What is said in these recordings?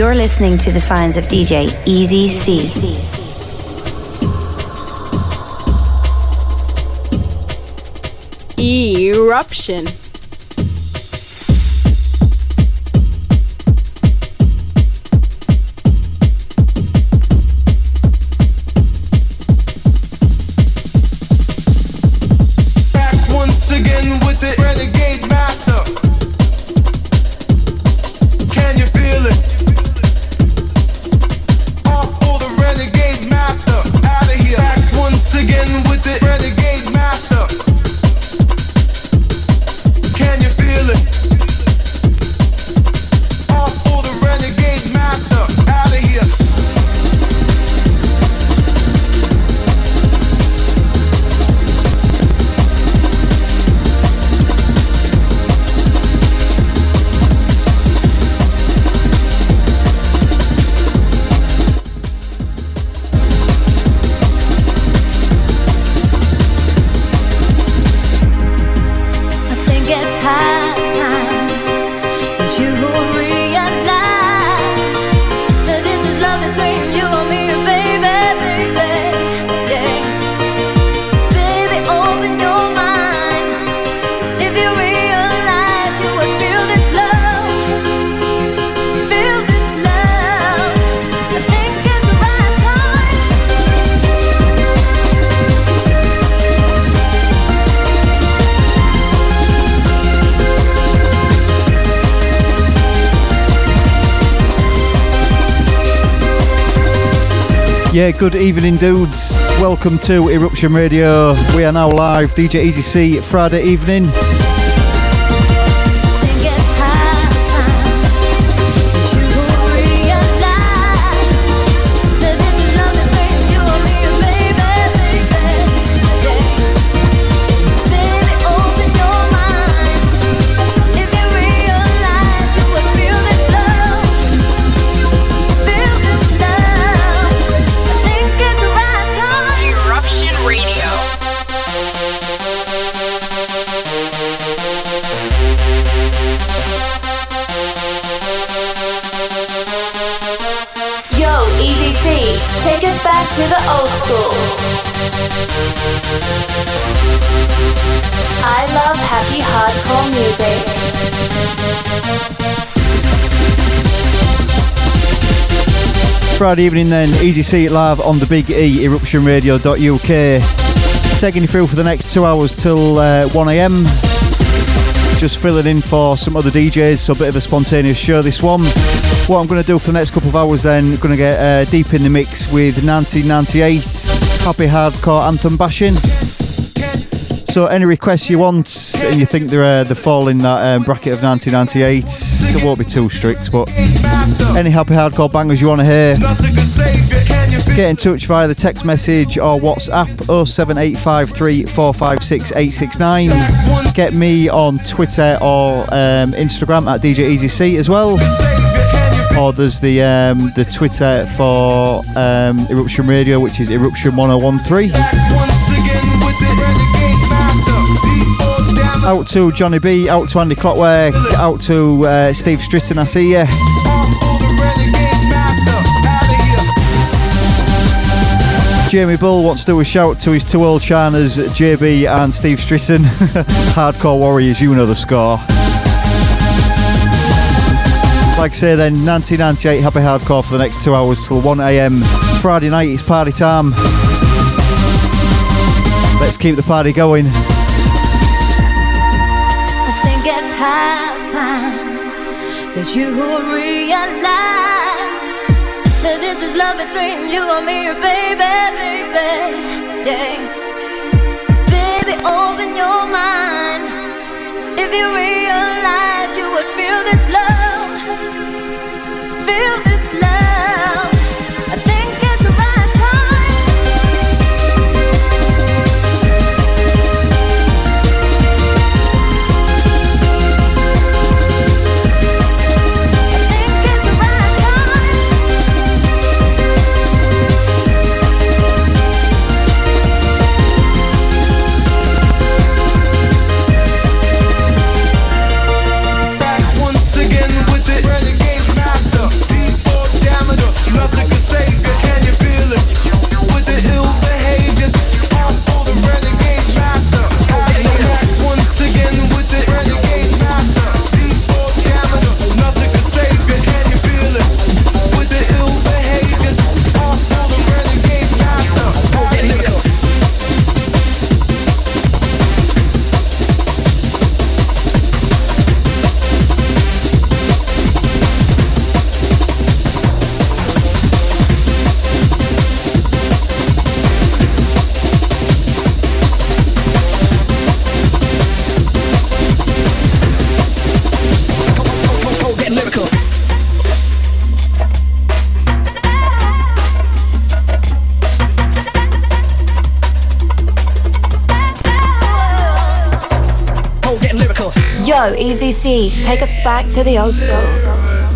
You're listening to the sounds of DJ Easy C. Eruption. Good evening, dudes. Welcome to Eruption Radio. We are now live, DJ Easy C, Friday evening. Friday evening then, Easy C live on the Big E, eruptionradio.uk. Taking you through for the next two hours till uh, 1am. Just filling in for some other DJs, so a bit of a spontaneous show this one. What I'm going to do for the next couple of hours then, going to get uh, deep in the mix with 1998 Happy Hardcore Anthem Bashing. So any requests you want and you think they're, uh, they fall in that um, bracket of 1998, it won't be too strict, but any happy hardcore bangers you want to hear, get in touch via the text message or WhatsApp 07853 456 869. Get me on Twitter or um, Instagram at DJ Easy C as well. Or there's the um, the Twitter for um, Eruption Radio, which is Eruption 1013. Out to Johnny B, out to Andy Clockwork, out to uh, Steve Stritton, I see here. Jamie Bull wants to do a shout to his two old shiners, JB and Steve Strisson. Hardcore Warriors, you know the score. Like I say then, 1998 Happy Hardcore for the next two hours till 1am. Friday night, it's party time. Let's keep the party going. That you will realize that this is love between you and me, baby, baby, yeah. Baby, open your mind. If you realize you would feel this love, feel this love. Yo, Easy C, take us back to the old school.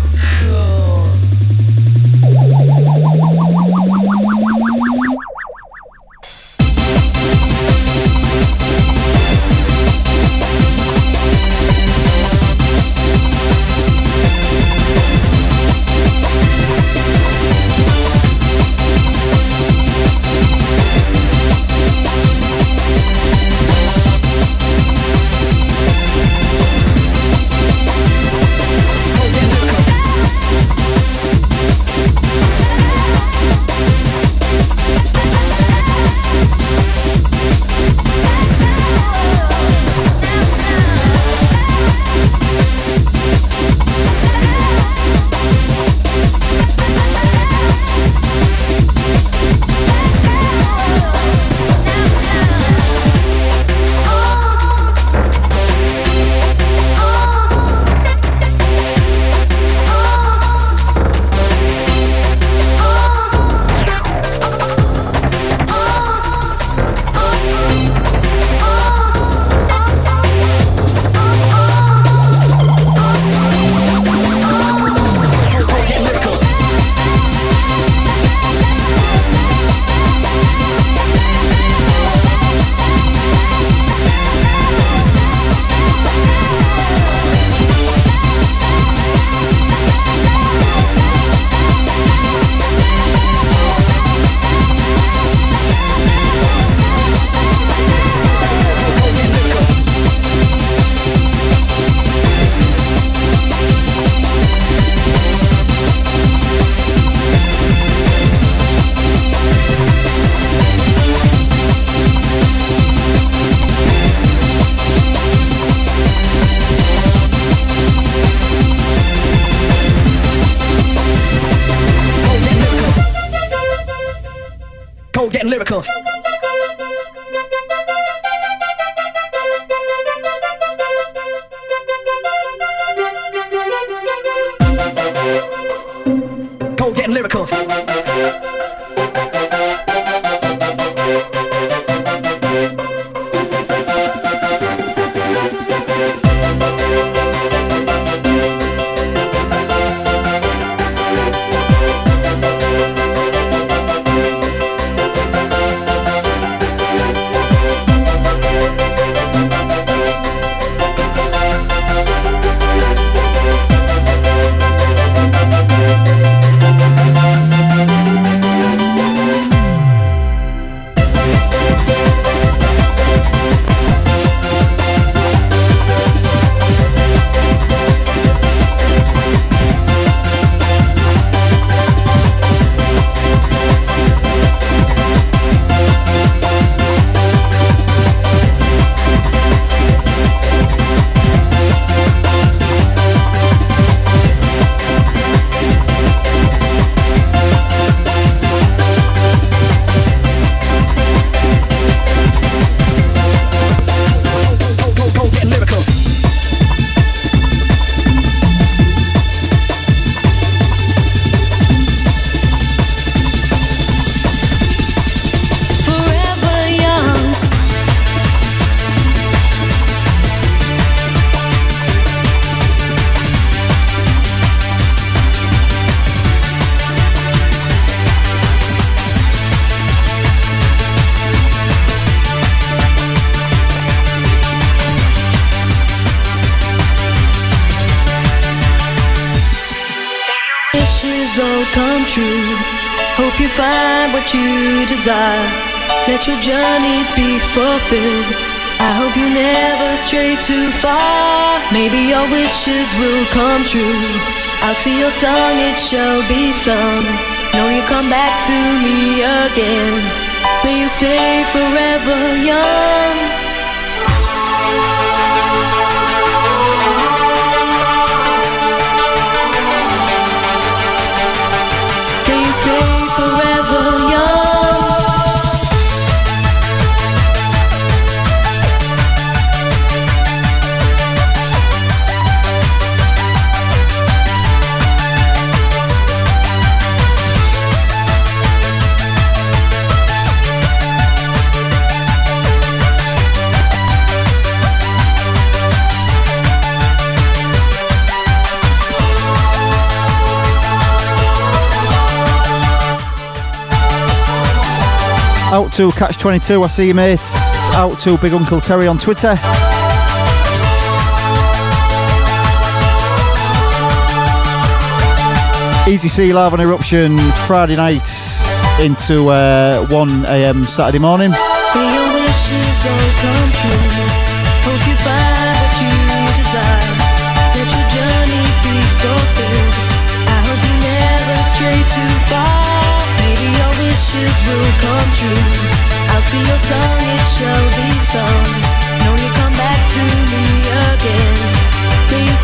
Desire. Let your journey be fulfilled. I hope you never stray too far. Maybe your wishes will come true. I'll see your song, it shall be sung. Know you come back to me again. May you stay forever young. Out to Catch 22, I see you, mates. Out to Big Uncle Terry on Twitter. Easy C live on Eruption Friday night into uh, 1 a.m. Saturday morning. Will come true. I'll see your song, it shall be sung. Know you come back to me again. May you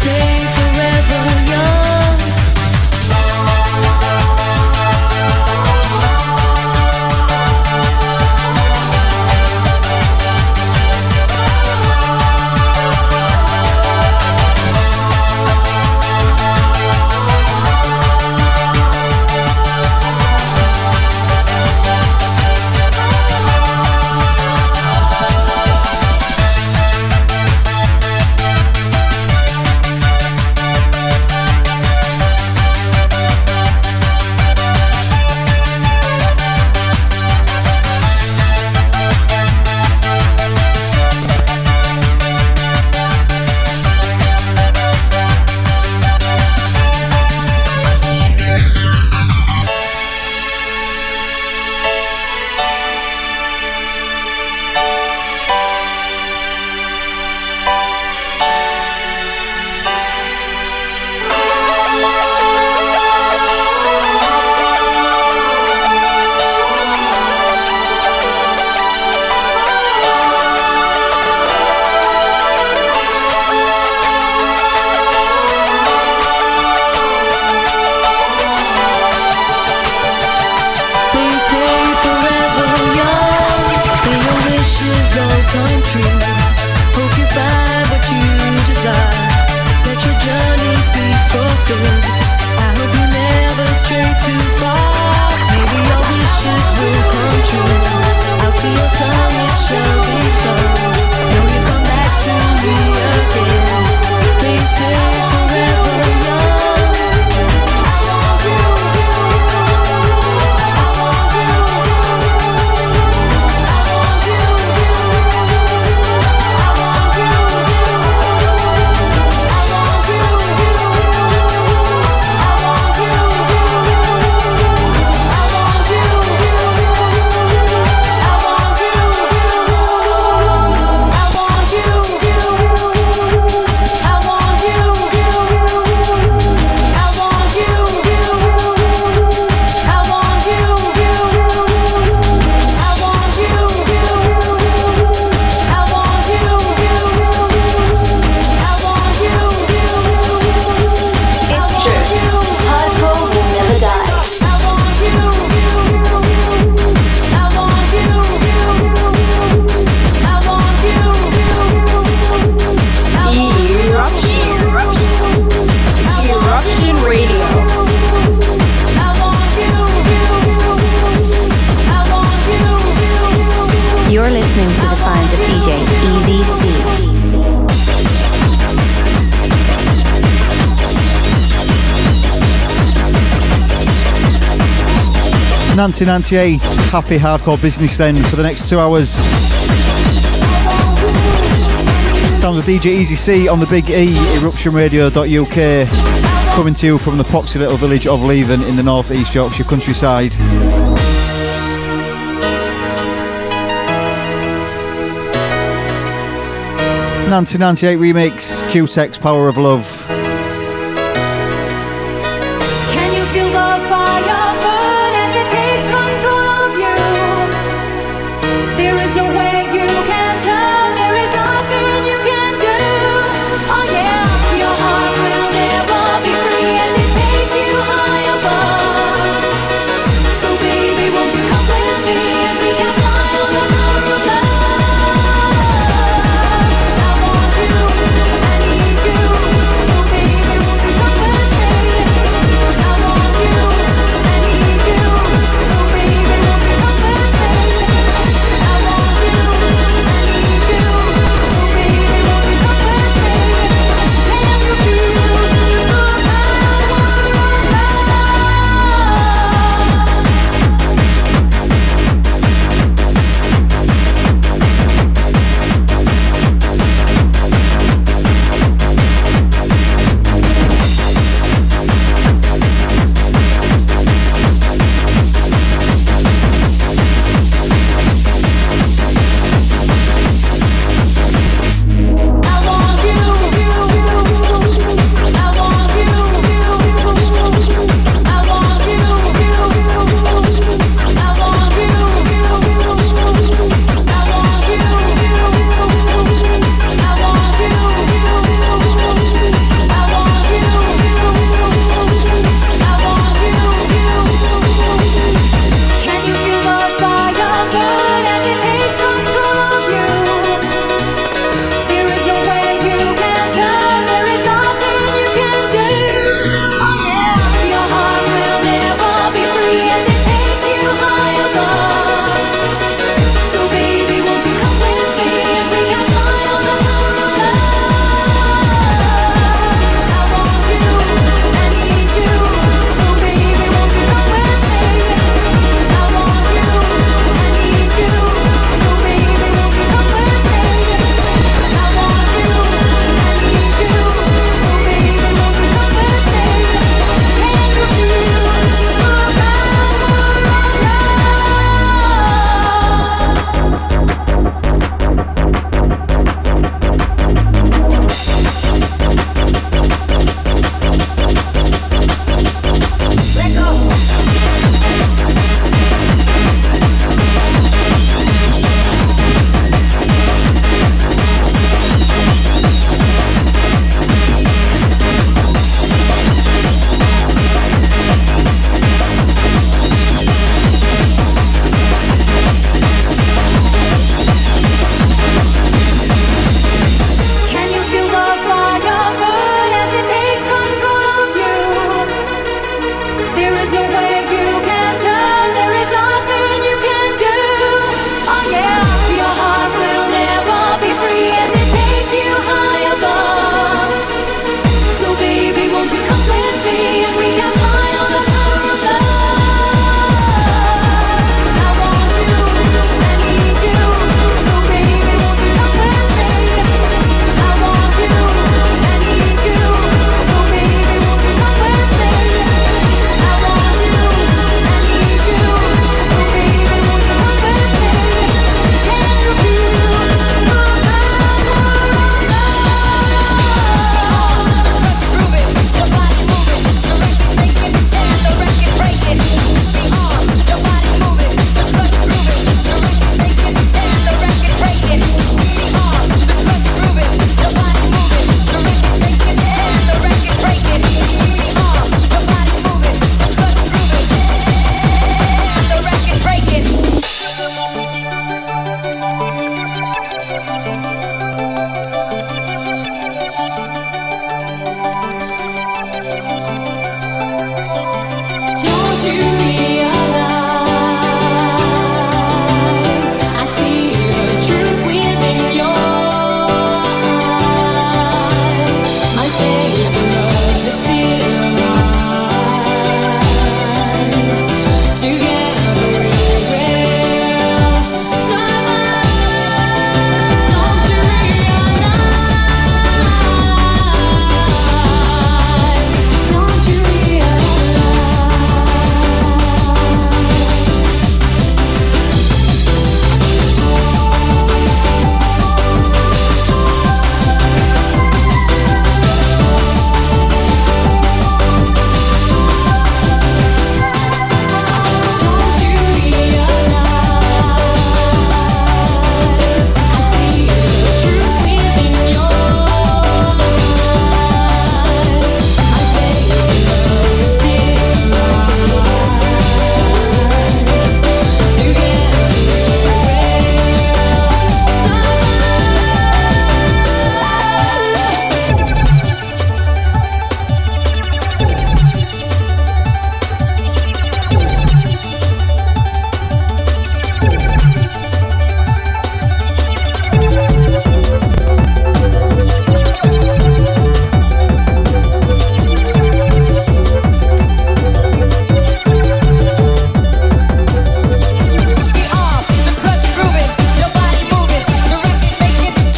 1998. Happy hardcore business then for the next two hours. Sounds of DJ Easy C on the Big E, eruptionradio.uk, coming to you from the poxy little village of Leven in the northeast Yorkshire countryside. Nineteen ninety eight remix, Q-Tex Power of Love.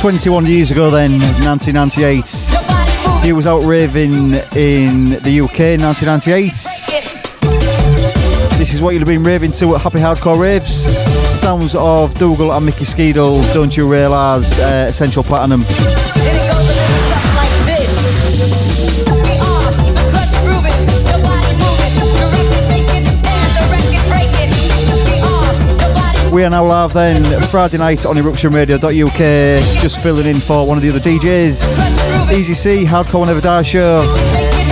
21 years ago then, 1998. He was out raving in the UK in 1998. This is what you'll have been raving to at Happy Hardcore Raves. Sounds of Dougal and Mickey Skeedale, Don't You Realise, uh, Essential Platinum. we are now live then Friday night on eruptionradio.uk. Just filling in for one of the other DJs. Easy C, Hardcore Will Never Die Show.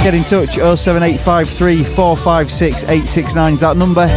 Get in touch 07853 456 869 is that number.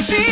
happy.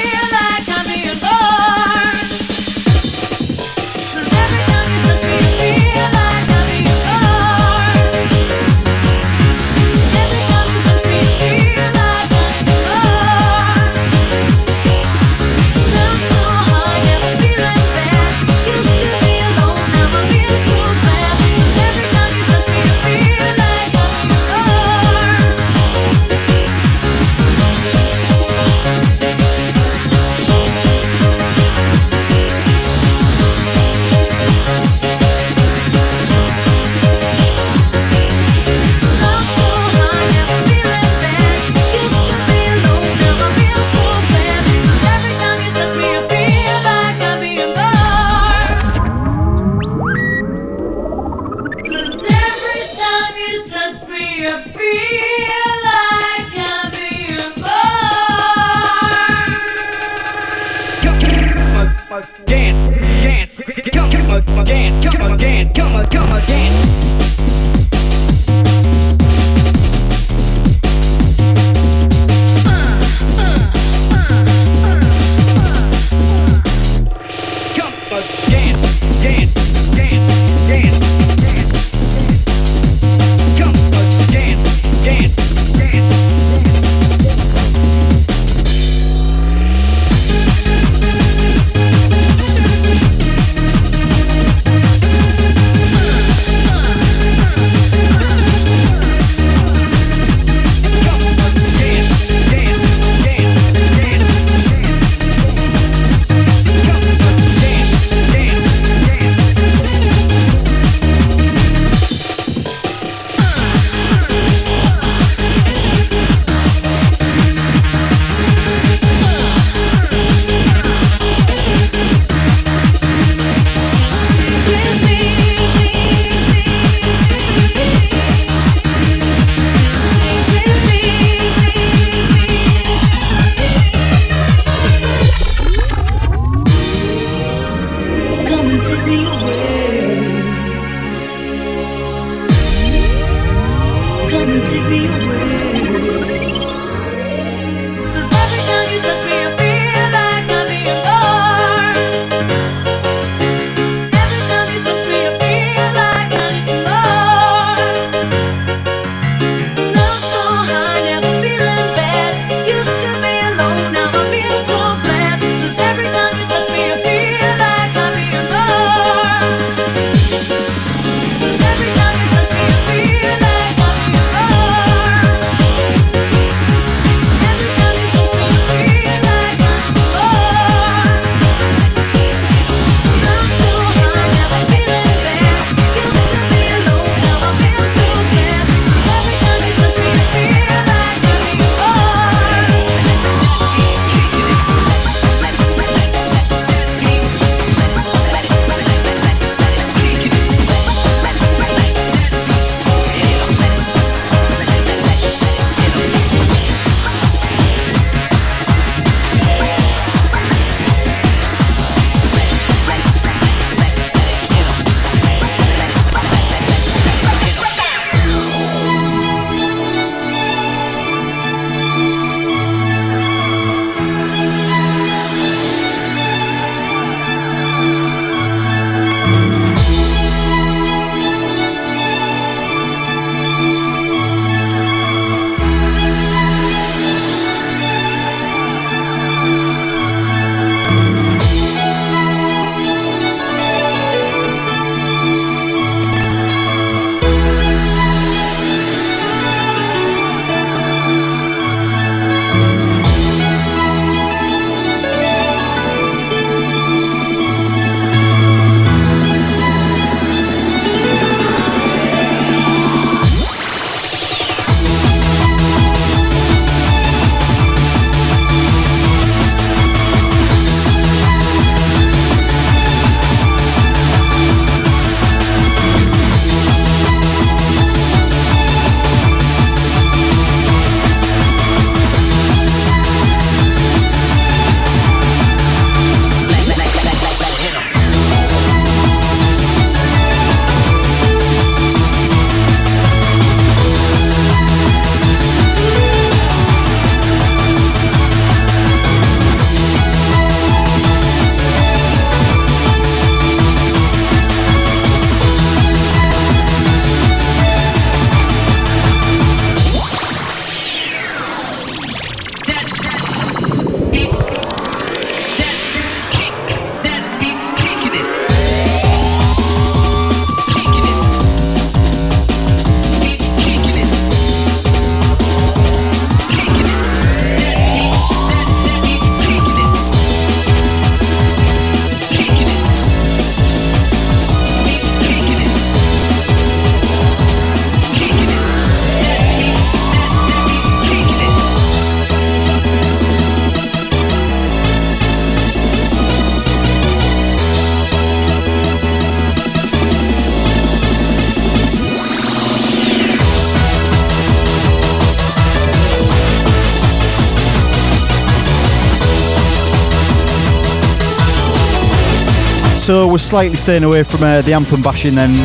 Slightly staying away from uh, the anthem bashing then.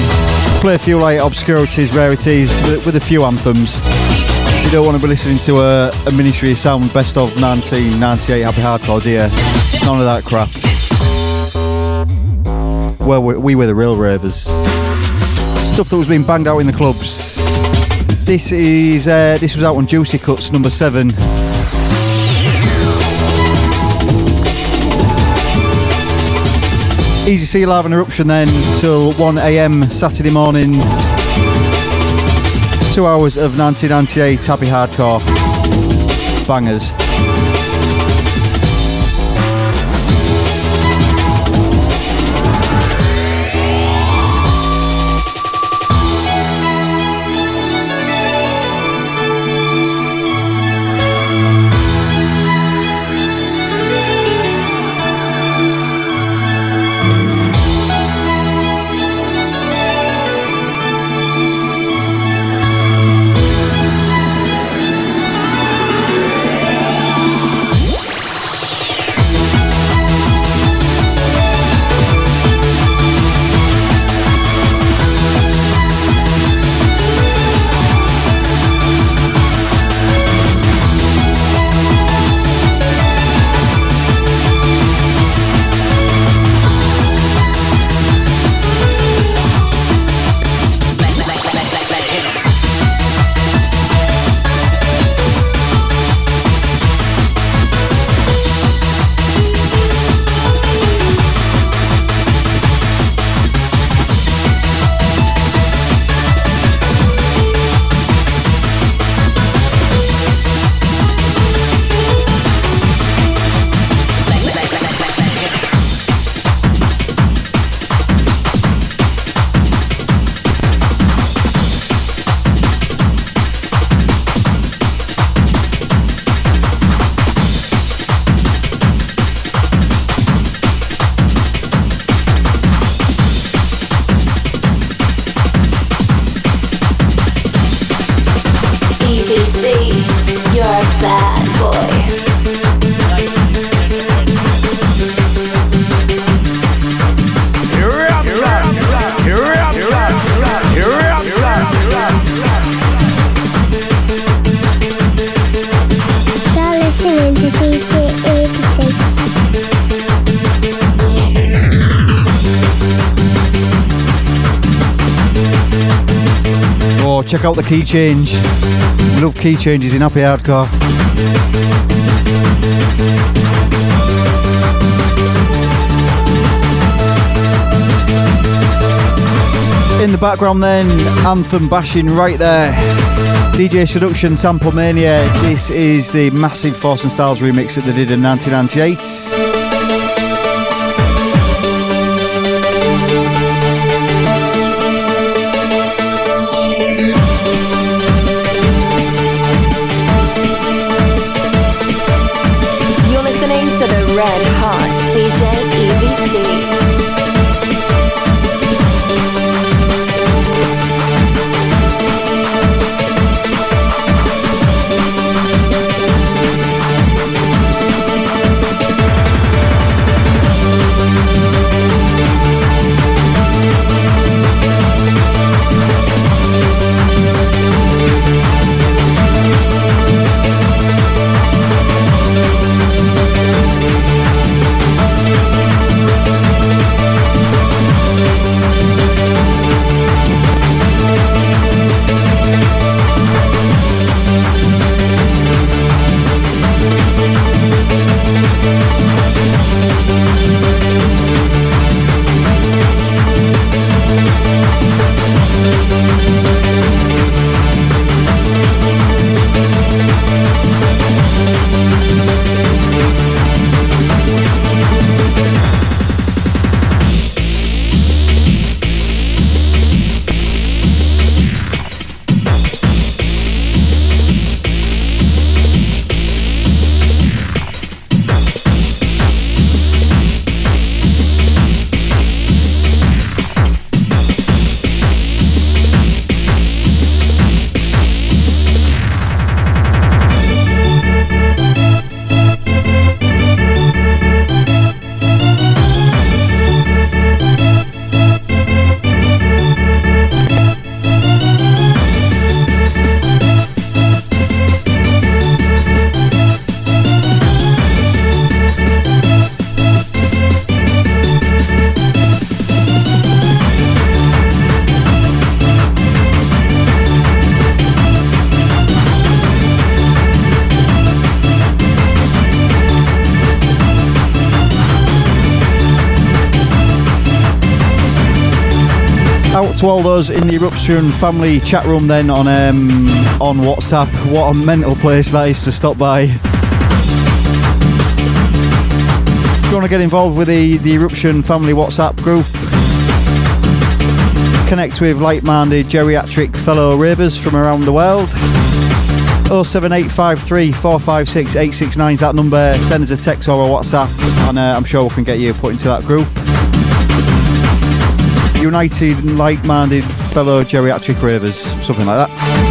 Play a few like obscurities, rarities with, with a few anthems. You don't want to be listening to a, a Ministry Sound best of 1998 Happy Hardcore, you? None of that crap. Well, we, we were the real ravers. Stuff that was being banged out in the clubs. This is uh, this was out on Juicy Cuts number seven. Easy C Live and Eruption then till 1am Saturday morning. Two hours of 1998 happy hardcore bangers. The key change. Love key changes in Happy Hardcore. In the background, then, anthem bashing right there. DJ Seduction Tampa Mania. This is the massive Force and Styles remix that they did in 1998. To all those in the Eruption family chat room then on um, on WhatsApp. What a mental place that is to stop by. If you want to get involved with the, the Eruption family WhatsApp group, connect with like-minded geriatric fellow ravers from around the world. 07853 456 869 is that number. Send us a text or a WhatsApp, and uh, I'm sure we can get you put into that group. United and like-minded fellow geriatric ravers, something like that.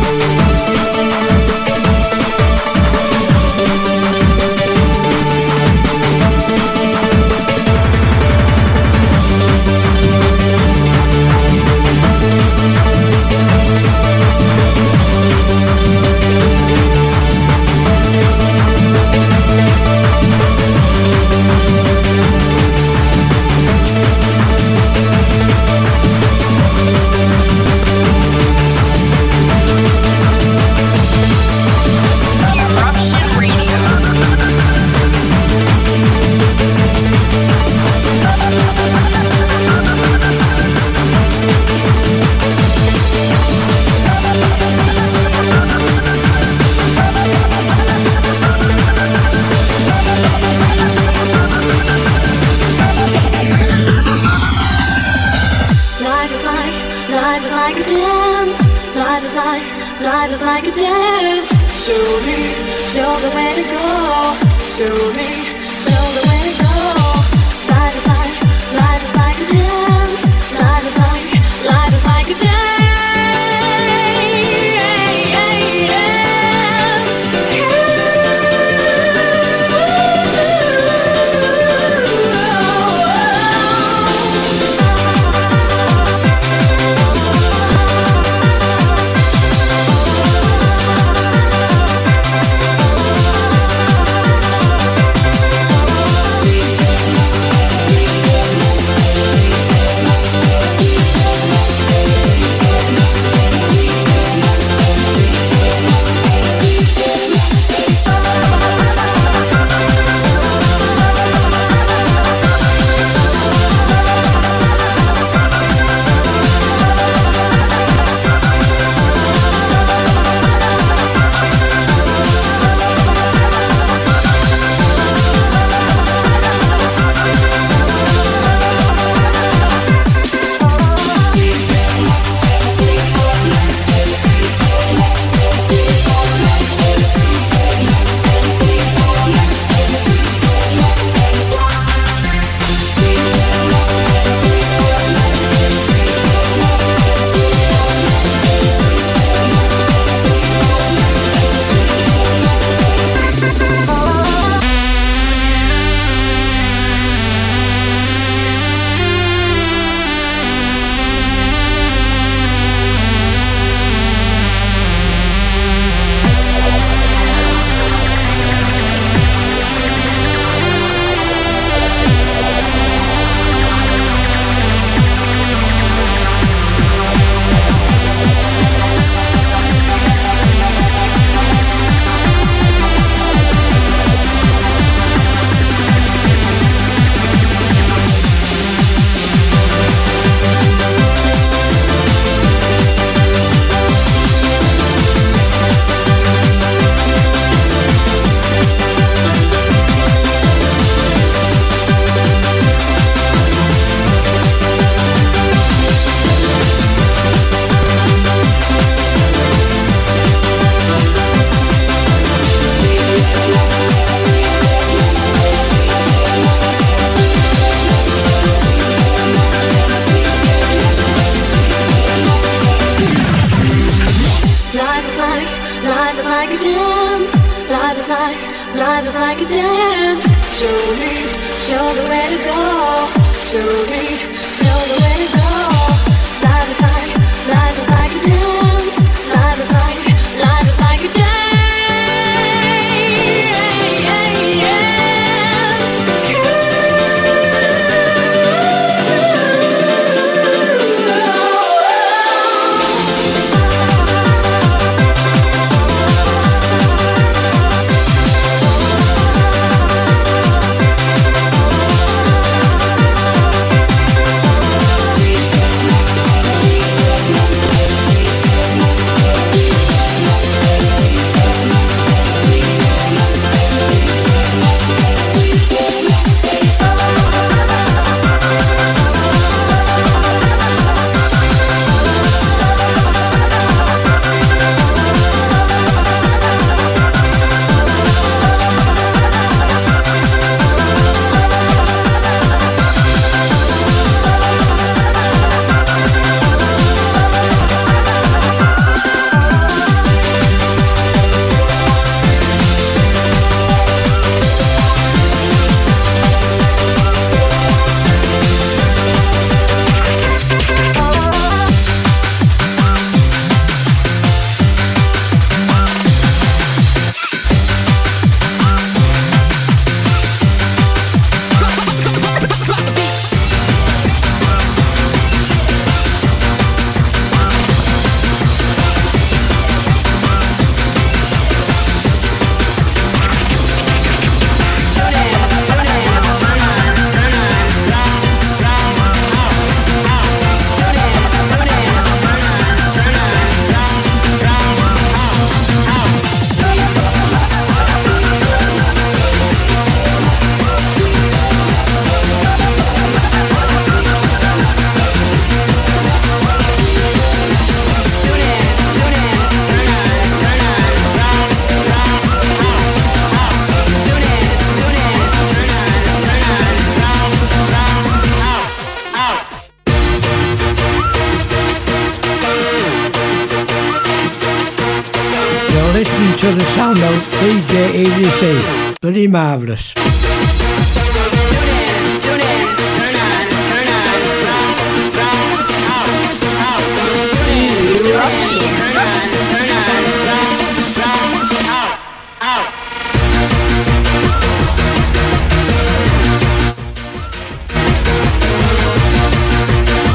Gustei. marvellous! Abras.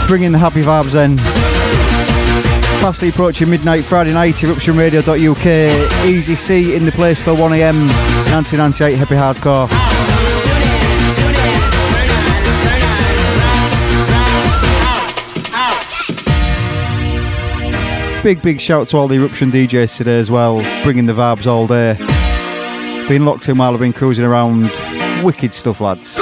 Bringing the happy vibes in fastly approaching midnight Friday night, eruptionradio.uk. Easy C in the place till 1am, 1998 Happy Hardcore. big, big shout to all the Eruption DJs today as well, bringing the vibes all day. Been locked in while I've been cruising around. Wicked stuff, lads.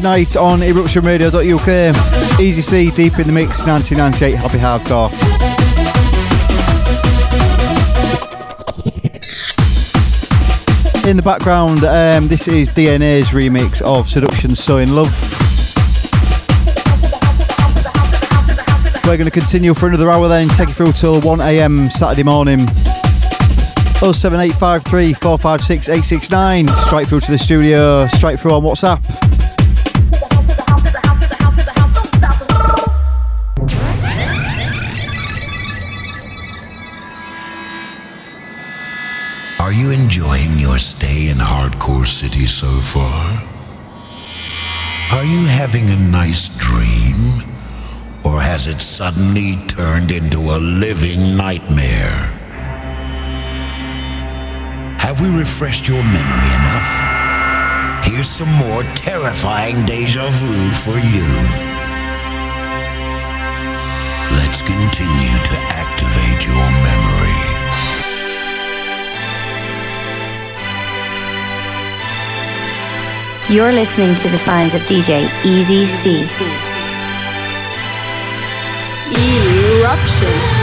Midnight on eruptionradio.uk. Easy C, deep in the mix, 1998, happy hardcore. In the background, um, this is DNA's remix of Seduction So in Love. We're going to continue for another hour then, take you through till 1am Saturday morning. 07853 456 869. Straight through to the studio, straight through on WhatsApp. Hardcore City so far? Are you having a nice dream? Or has it suddenly turned into a living nightmare? Have we refreshed your memory enough? Here's some more terrifying deja vu for you. Let's continue to activate your memory. You're listening to the signs of DJ Easy C. Eruption.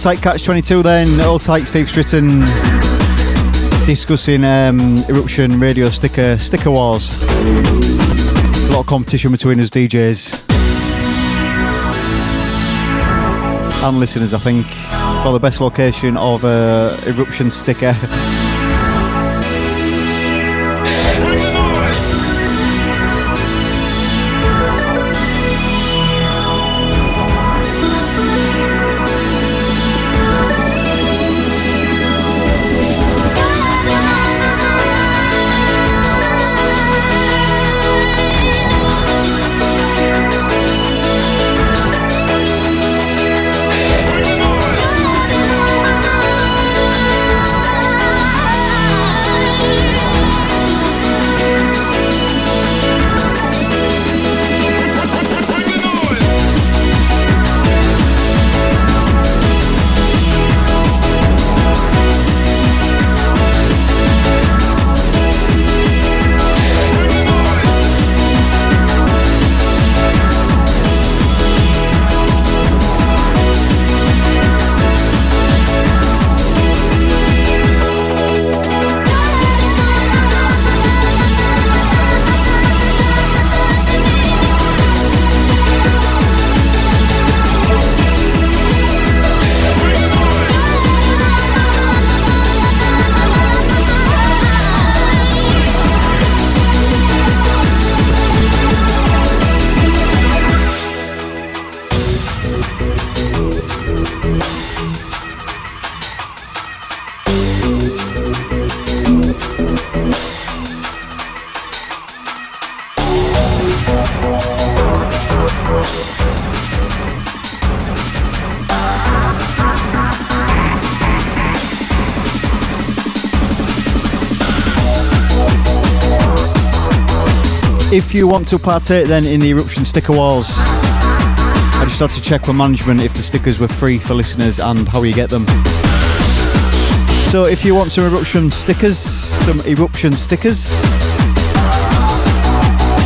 Tight Catch 22 then, All Tight Steve Stritton discussing um, Eruption Radio sticker sticker wars. There's a lot of competition between us DJs and listeners, I think, for the best location of uh, Eruption sticker. If you want to partake then in the Eruption sticker wars, I just had to check with management if the stickers were free for listeners and how you get them. So if you want some Eruption stickers, some Eruption stickers,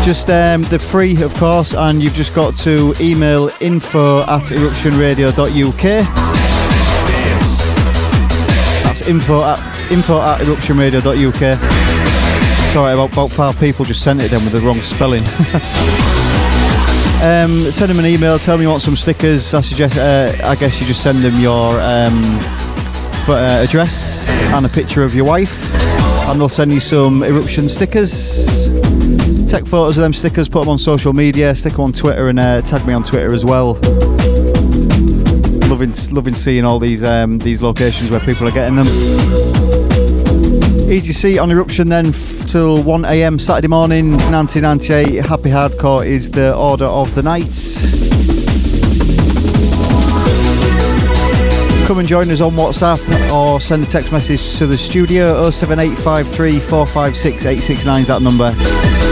just um, they're free of course and you've just got to email info at eruptionradio.uk that's info at info at eruptionradio.uk Sorry, about, about five people just sent it then with the wrong spelling. um, send them an email. Tell me you want some stickers. I suggest. Uh, I guess you just send them your um, for, uh, address and a picture of your wife, and they'll send you some eruption stickers. Take photos of them stickers, put them on social media, stick them on Twitter, and uh, tag me on Twitter as well. Loving, loving seeing all these um, these locations where people are getting them. Easy C on eruption then till 1am Saturday morning 1998. Happy Hardcore is the order of the night. Come and join us on WhatsApp or send a text message to the studio 07853 456 869 is that number.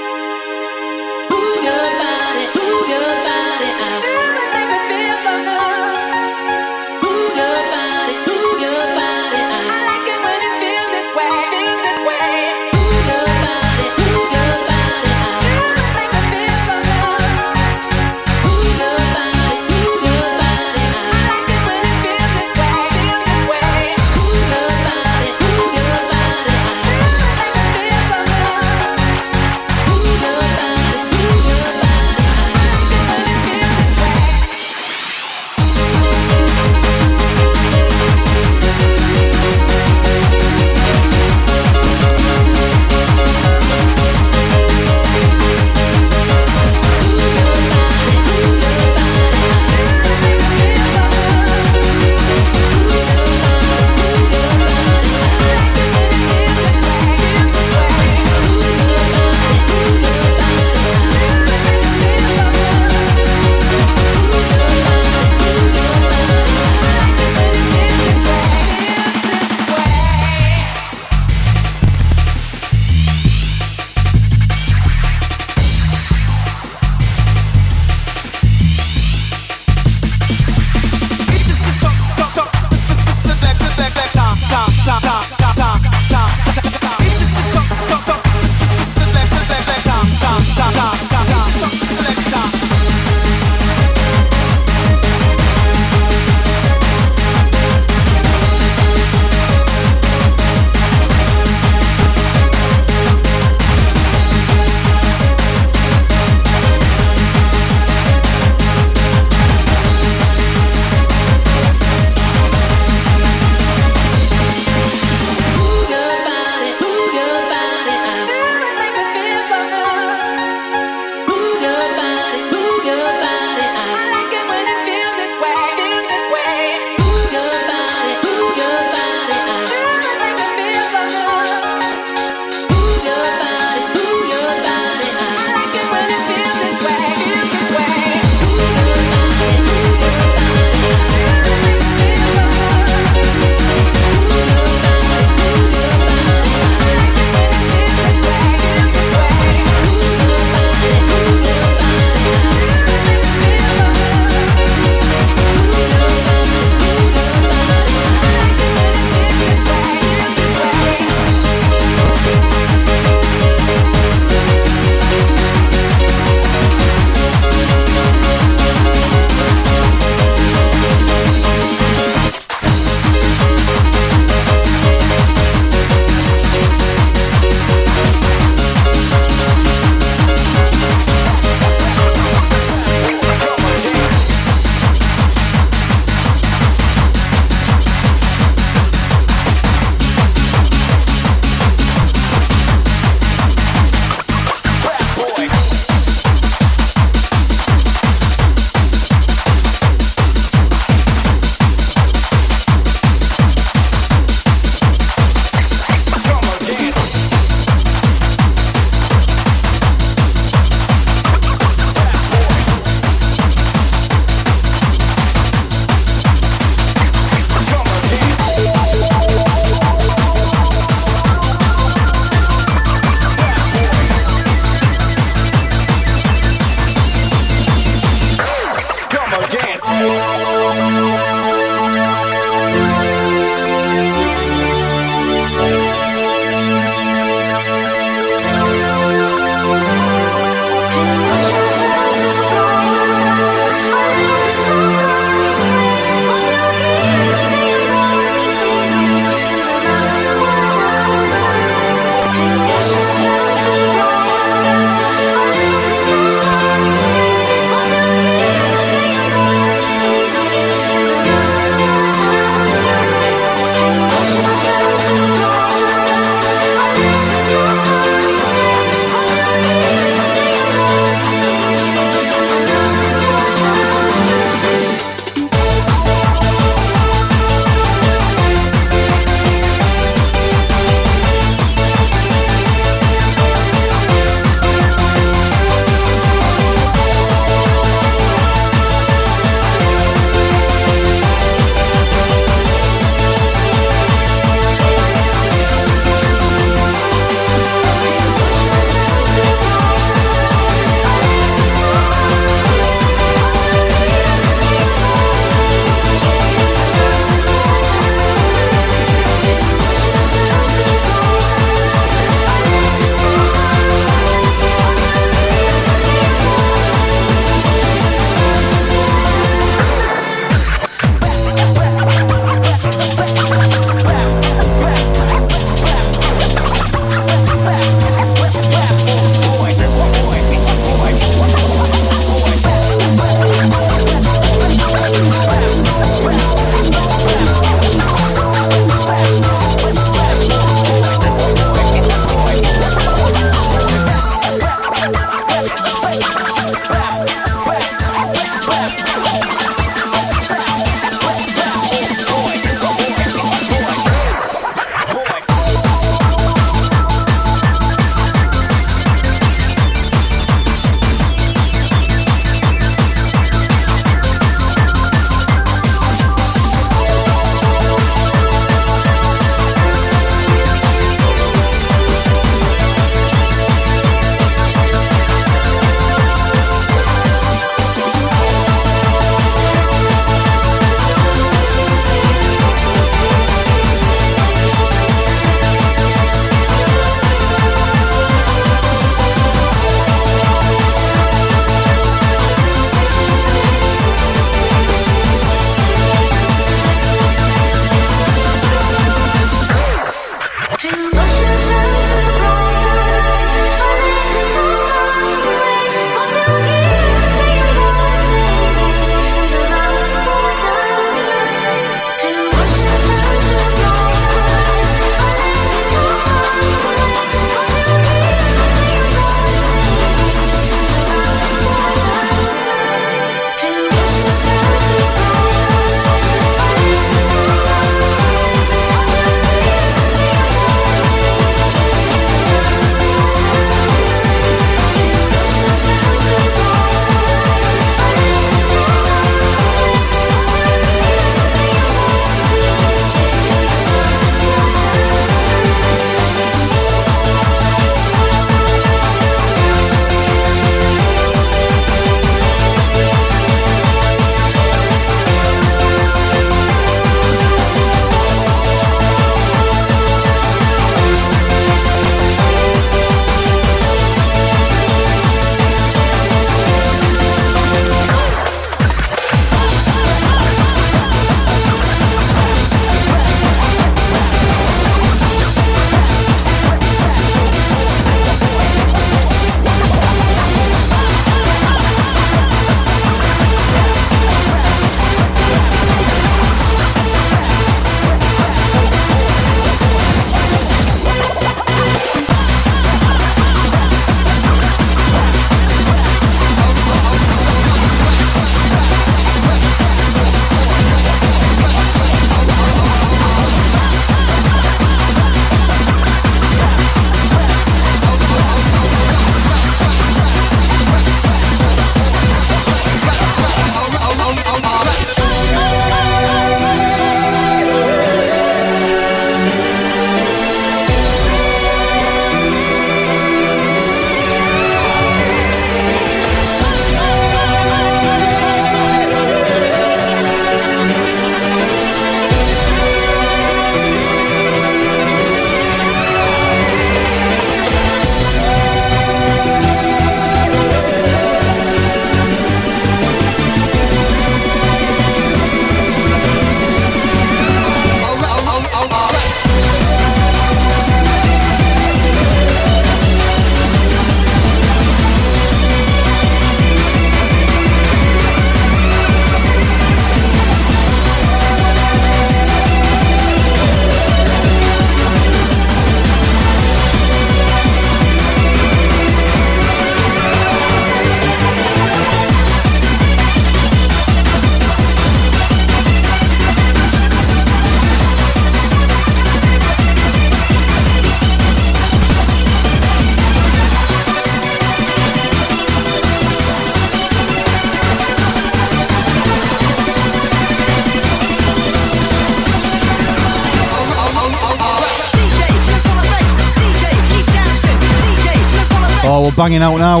We're banging out now.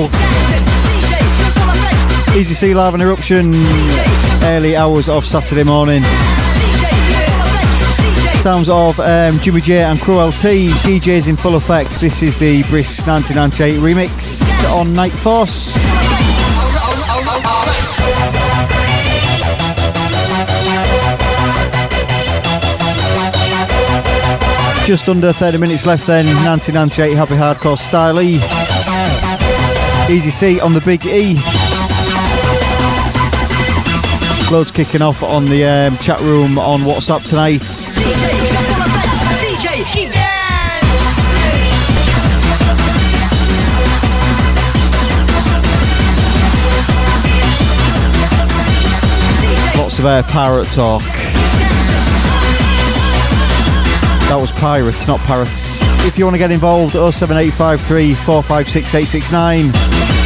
Easy C live and eruption, early hours of Saturday morning. Sounds of um, Jimmy J and Cru-L-T, DJs in full effect. This is the Brisk 1998 remix on Night Force. Just under 30 minutes left then, 1998 Happy Hardcore Style E. Easy C on the Big E. Loads kicking off on the um, chat room on WhatsApp tonight. Lots of air pirate talk. That was pirates, not parrots. If you want to get involved, 07853 456 869.